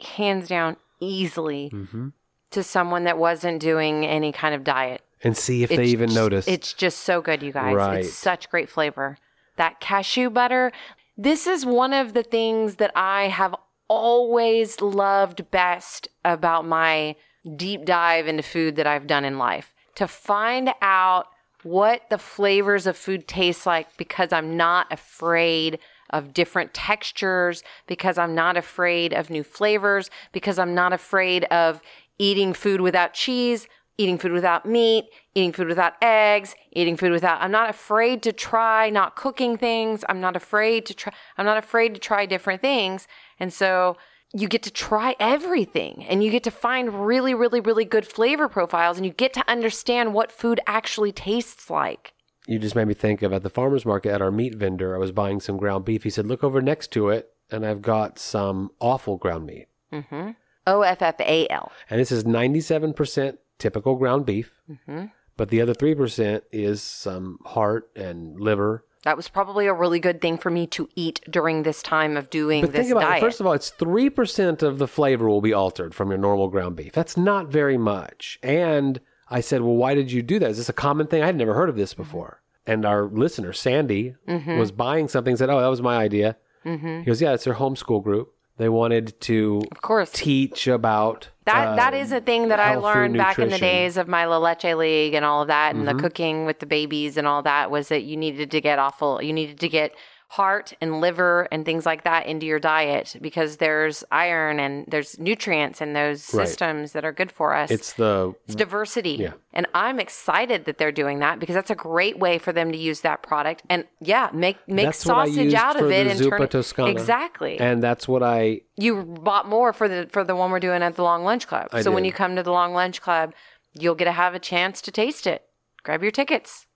hands down easily Mm-hmm. to someone that wasn't doing any kind of diet. And see if they even just- notice. It's just so good, you guys. Right. It's such great flavor. That cashew butter. This is one of the things that I have always loved best about my deep dive into food that I've done in life. To find out what the flavors of food taste like because I'm not afraid of different textures, because I'm not afraid of new flavors, because I'm not afraid of eating food without cheese, eating food without meat, eating food without eggs, eating food without I'm not afraid to try not cooking things. I'm not afraid to try I'm not afraid to try different things. And so you get to try everything and you get to find really really really good flavor profiles and you get to understand what food actually tastes like. You just made me think of at the farmer's market at our meat vendor. I was buying some ground beef. He said, Look over next to it, and I've got some offal ground meat. Mhm. O F F A L. And this is 97% typical ground beef, Mm-hmm. but the other 3% is some heart and liver That was probably a really good thing for me to eat during this time of doing But this think about diet. it. First of all, it's 3% of the flavor will be altered from your normal ground beef. That's not very much. And I said, well, why did you do that? Is this a common thing? I had never heard of this before. And our listener, Sandy, Mm-hmm. was buying something and said, oh, that was my idea. He goes, yeah, it's their homeschool group. They wanted to of course. teach about That uh, that is a thing that I learned back in the. Mm-hmm. days of my La Leche League and all of that, and the cooking with the babies and all that was that you needed to get offal. You needed to get heart and liver and things like that into your diet because there's iron and there's nutrients in those Right. systems that are good for us. It's the It's diversity. Yeah. And I'm excited that they're doing that because that's a great way for them to use that product. And yeah, make make That's sausage out of it and Zuppa turn it Toscana. Exactly. and that's what I you bought more for the for the one we're doing at the Long Lunch Club. I so when you come to the Long Lunch Club, you'll get to have a chance to taste it. Grab your tickets.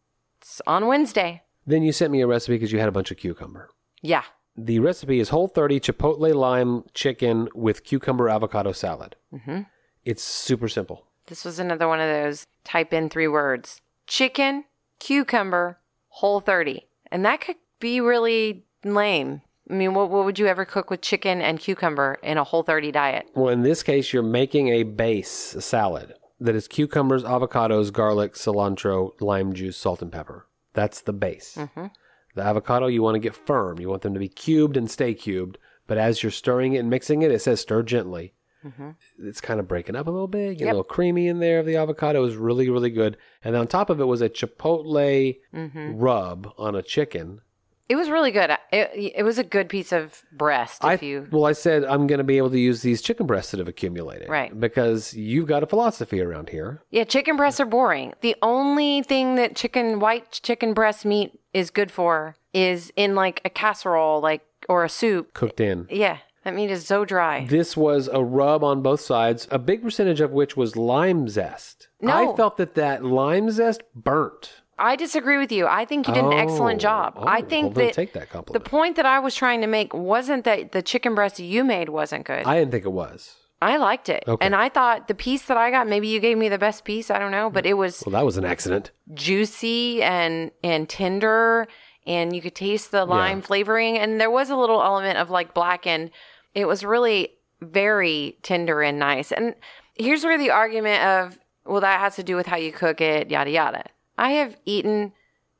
It's on Wednesday. Then you sent me a recipe because you had a bunch of cucumber. Yeah. The recipe is whole 30 chipotle lime chicken with cucumber avocado salad. Mm-hmm. It's super simple. This was another one of those type in three words. Chicken, cucumber, whole 30. And that could be really lame. I mean, what, what would you ever cook with chicken and cucumber in a whole 30 diet? Well, in this case, you're making a base a salad that is cucumbers, avocados, garlic, cilantro, lime juice, salt, and pepper. That's the base. Mm-hmm. The avocado, you want to get firm. You want them to be cubed and stay cubed. But as you're stirring it and mixing it, it says stir gently. Mm-hmm. It's kind of breaking up a little bit, get a little creamy in there. Of the avocado is really, really good. And on top of it was a chipotle mm-hmm. rub on a chicken. It was really good. It, it was a good piece of breast I, if you well, I said I'm going to be able to use these chicken breasts that have accumulated, Right. Because you've got a philosophy around here. Yeah, chicken breasts are boring. The only thing that chicken white chicken breast meat is good for is in like a casserole, like or a soup. cooked in. Yeah, that meat is so dry. This was a rub on both sides, a big percentage of which was lime zest. No. I felt that that lime zest burnt. I disagree with you. I think you did an excellent Oh, job. oh, I think well, that take that the point that I was trying to make wasn't that the chicken breast you made wasn't good. I, didn't think it was. I liked it, Okay. and I thought the piece that I got, maybe you gave me the best piece. I don't know, but it was Well, that was an accident. juicy and and tender and you could taste the lime flavoring and there was a little element of like blackened it was really very tender and nice and here's where the argument of well that has to do with how you cook it yada yada i have eaten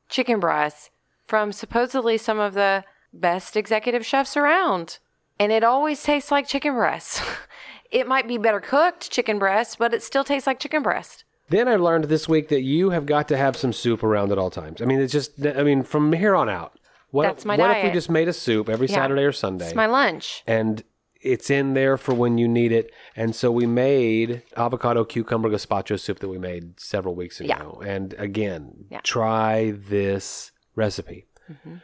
chicken breasts from supposedly some of the best executive chefs around and it always tastes like chicken breast it might be better cooked chicken breast but it still tastes like chicken breast Then I learned this week that you have got to have some soup around at all times. I mean, it's just, I mean, from here on out. What, That's my what if we just made a soup every Yeah. Saturday or Sunday? it's my lunch and it's in there for when you need it. And so we made avocado cucumber gazpacho soup that we made several weeks ago. Yeah. And again, Yeah. try this recipe. Mm-hmm.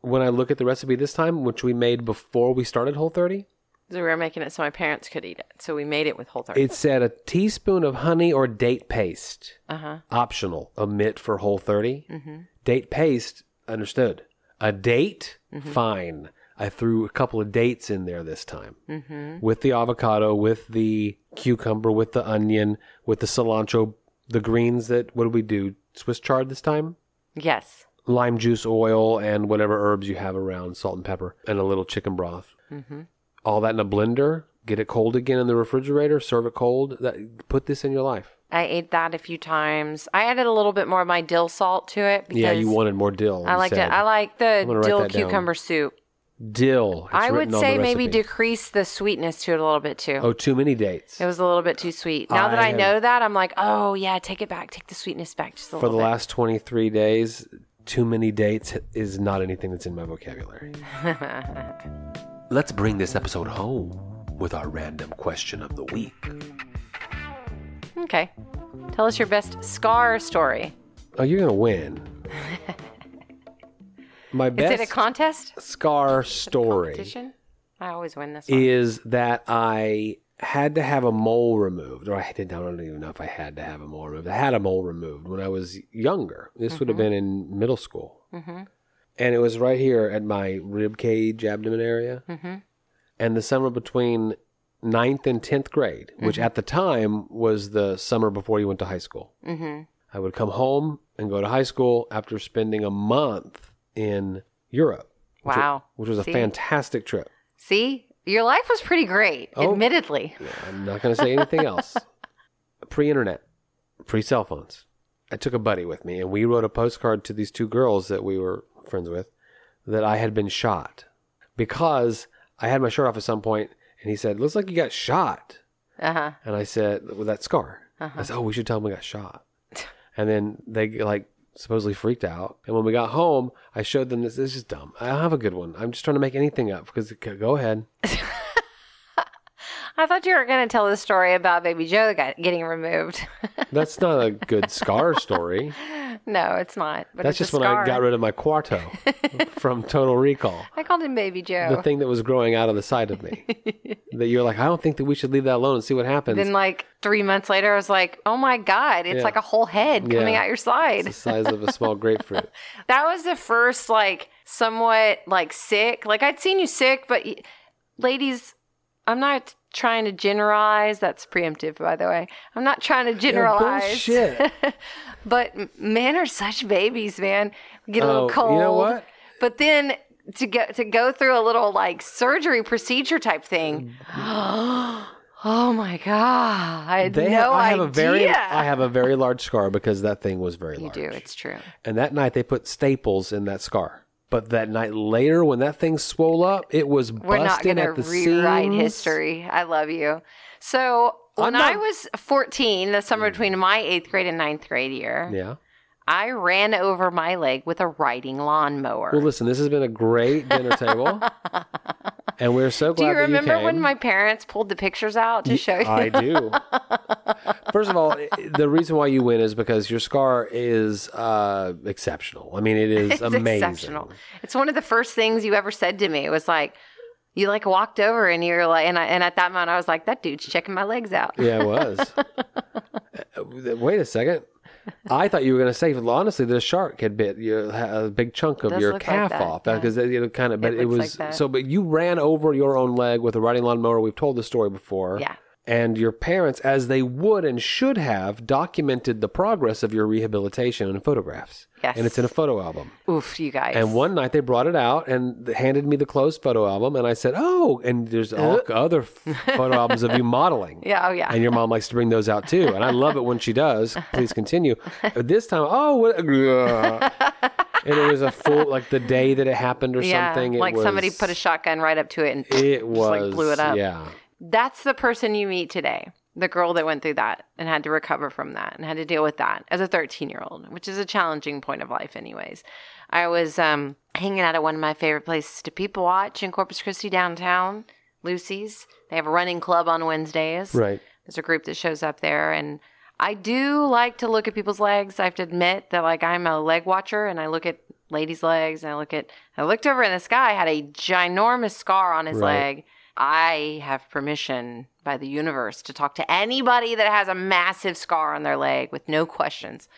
When I look at the recipe this time, which we made before we started Whole 30, So we were making it so my parents could eat it. So we made it with whole 30. it said a teaspoon of honey or date paste. Uh huh. Optional. Omit for Whole 30. Mm-hmm. Date paste, understood. A date, mm-hmm. fine. I threw a couple of dates in there this time mm-hmm. with the avocado, with the cucumber, with the onion, with the cilantro, the greens that, what did we do? Swiss chard this time? Yes. Lime juice, oil, and whatever herbs you have around, salt and pepper, and a little chicken broth. Mm-hmm. All that in a blender. Get it cold again in the refrigerator. Serve it cold. That, put this in your life. I ate that a few times. I added a little bit more of my dill salt to it because Yeah, you wanted more dill. I liked like it. I like the dill that down. cucumber soup. Dill. It's I would say maybe decrease the sweetness to it a little bit too. Oh, too many dates. It was a little bit too sweet. Now that I I have- know that, I'm like, oh yeah, take it back. Take the sweetness back just a little bit. For the bit. last 23 days, too many dates is not anything that's in my vocabulary. Let's bring this episode home with our random question of the week. okay. Tell us your best scar story. Oh, you're going to win. My Is best it a contest? scar story Competition? I always win this one. is that I had to have a mole removed, or I did I don't even know if I had to have a mole removed. I had a mole removed when I was younger. This would have been in middle school, Mhm. and it was right here at my rib cage, abdomen area. Mhm. And the summer between ninth and tenth grade, which at the time was the summer before you went to high school. I would come home and go to high school after spending a month in Europe. which Wow. Which was a fantastic trip. See, your life was pretty great, Oh. admittedly. I'm not going to say anything else. Pre internet, pre cell phones. I took a buddy with me and we wrote a postcard to these two girls that we were friends with that I had been shot because I had my shirt off at some point and he said, Looks like you got shot. Uh huh. And I said, With that scar. Uh-huh. I said, Oh, we should tell them we got shot. And then they like supposedly freaked out. And when we got home, I showed them this. This is dumb. I don't have a good one. I'm just trying to make anything up because go ahead. I thought you were going to tell the story about Baby Joe getting removed. That's not a good scar story. no, it's not. But That's it's just when I got rid of my Kuato from Total Recall. I called him Baby Joe. The thing that was growing out of the side of me. that you're like, I don't think that we should leave that alone and see what happens. then, like three months later, I was like, "Oh my god, it's Yeah. like a whole head coming out your it's side." the size of a small grapefruit. That was the first like somewhat like sick. Like I'd seen you sick, but y- ladies, I'm not trying to generalize. That's preemptive, by the way. I'm not trying to generalize. bullshit. but men are such babies, man. We get a little Oh, cold. you know what? But then to go to go through a little like surgery procedure type thing. Mm-hmm. oh my god! I had They no have, I idea. have a very I have a very large scar because that thing was very you large. You do. It's true. And that night they put staples in that scar. But that night later, when that thing swole up, it was We're not busting going at to the rewrite seams. history. I love you. So when I'm I was 14, the summer mm. between my eighth grade and ninth grade year, Yeah. I ran over my leg with a riding lawnmower. Well, listen, this has been a great dinner table, and we're so do glad you remember you remember when my parents pulled the pictures out to show you? I do. First of all, the reason why you win is because your scar is uh, exceptional. I mean, it is it's amazing. exceptional. It's one of the first things you ever said to me. It was like, you like walked over and you're like, and I, and at that moment I was like, that dude's checking my legs out. Yeah, it was. Uh, Wait a second. I thought you were going to say, honestly, the shark had bit your, a big chunk of your like calf that, off yeah. because uh, you know, kind of. But It it, looks like was so. But you ran over your own leg with a riding lawnmower. We've told the story before. Yeah. And your parents, as they would and should have, documented the progress of your rehabilitation in photographs. Yes. And it's in a photo album. Oof, you guys. And one night they brought it out and handed me the closed photo album, and I said, "Oh!" And there's uh. all other photo albums of you modeling. Yeah, oh, yeah. And your mom likes to bring those out too, and I love it when she does. Please continue. But this time, oh, what, uh, and it was a full like the day that it happened or yeah, something. It like somebody put a shotgun right up to it and It was like blew it up. Yeah. That's the person you meet today. The girl that went through that and had to recover from that and had to deal with that as a 13 year old, which is a challenging point of life, anyways. I was um, hanging out at one of my favorite places to people watch in Corpus Christi downtown, Lucy's. They have a running club on Wednesdays. Right. There's a group that shows up there and I do like to look at people's legs. I have to admit that like I'm a leg watcher and I look at ladies' legs and I look at I looked over and this guy had a ginormous scar on his Right. leg. I have permission by the universe to talk to anybody that has a massive scar on their leg with no questions.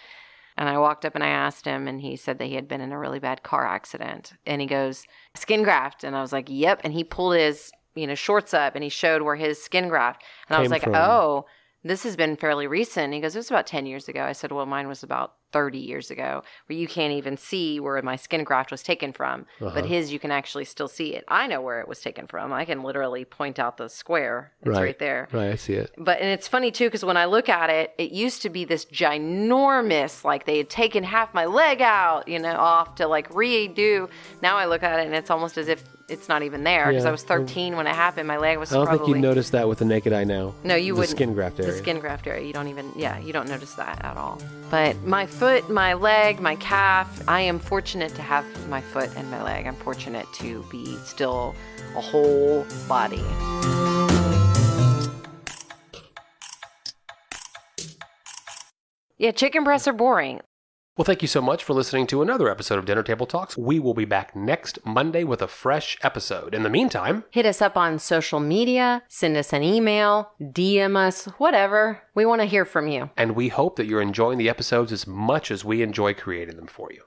And I walked up and I asked him, and he said that he had been in a really bad car accident. And he goes, skin graft. And I was like, yep. And he pulled his, you know, shorts up and he showed where his skin graft. And I was like, from. oh, this has been fairly recent. He goes, it was about 10 years ago. I said, well, mine was about 30 years ago, where you can't even see where my skin graft was taken from. Uh-huh. But his, you can actually still see it. I know where it was taken from. I can literally point out the square. It's right, Right. there. Right. I see it. But and it's funny too because when I look at it, it used to be this ginormous, like they had taken half my leg out, you know, off to like redo. Now I look at it and it's almost as if it's not even there because Yeah. I was 13 when it happened. My leg was I don't probably think you'd notice that with the naked eye now. no, you the wouldn't. skin graft area. The skin graft area. You don't even. Yeah, you don't notice that at all. But my foot, my leg, my calf. I am fortunate to have my foot and my leg. I'm fortunate to be still a whole body. Yeah, chicken breasts are boring. Well, thank you so much for listening to another episode of Dinner Table Talks. We will be back next Monday with a fresh episode. In the meantime, Hit us up on social media, send us an email, DM us, whatever. We want to hear from you. and we hope that you're enjoying the episodes as much as we enjoy creating them for you.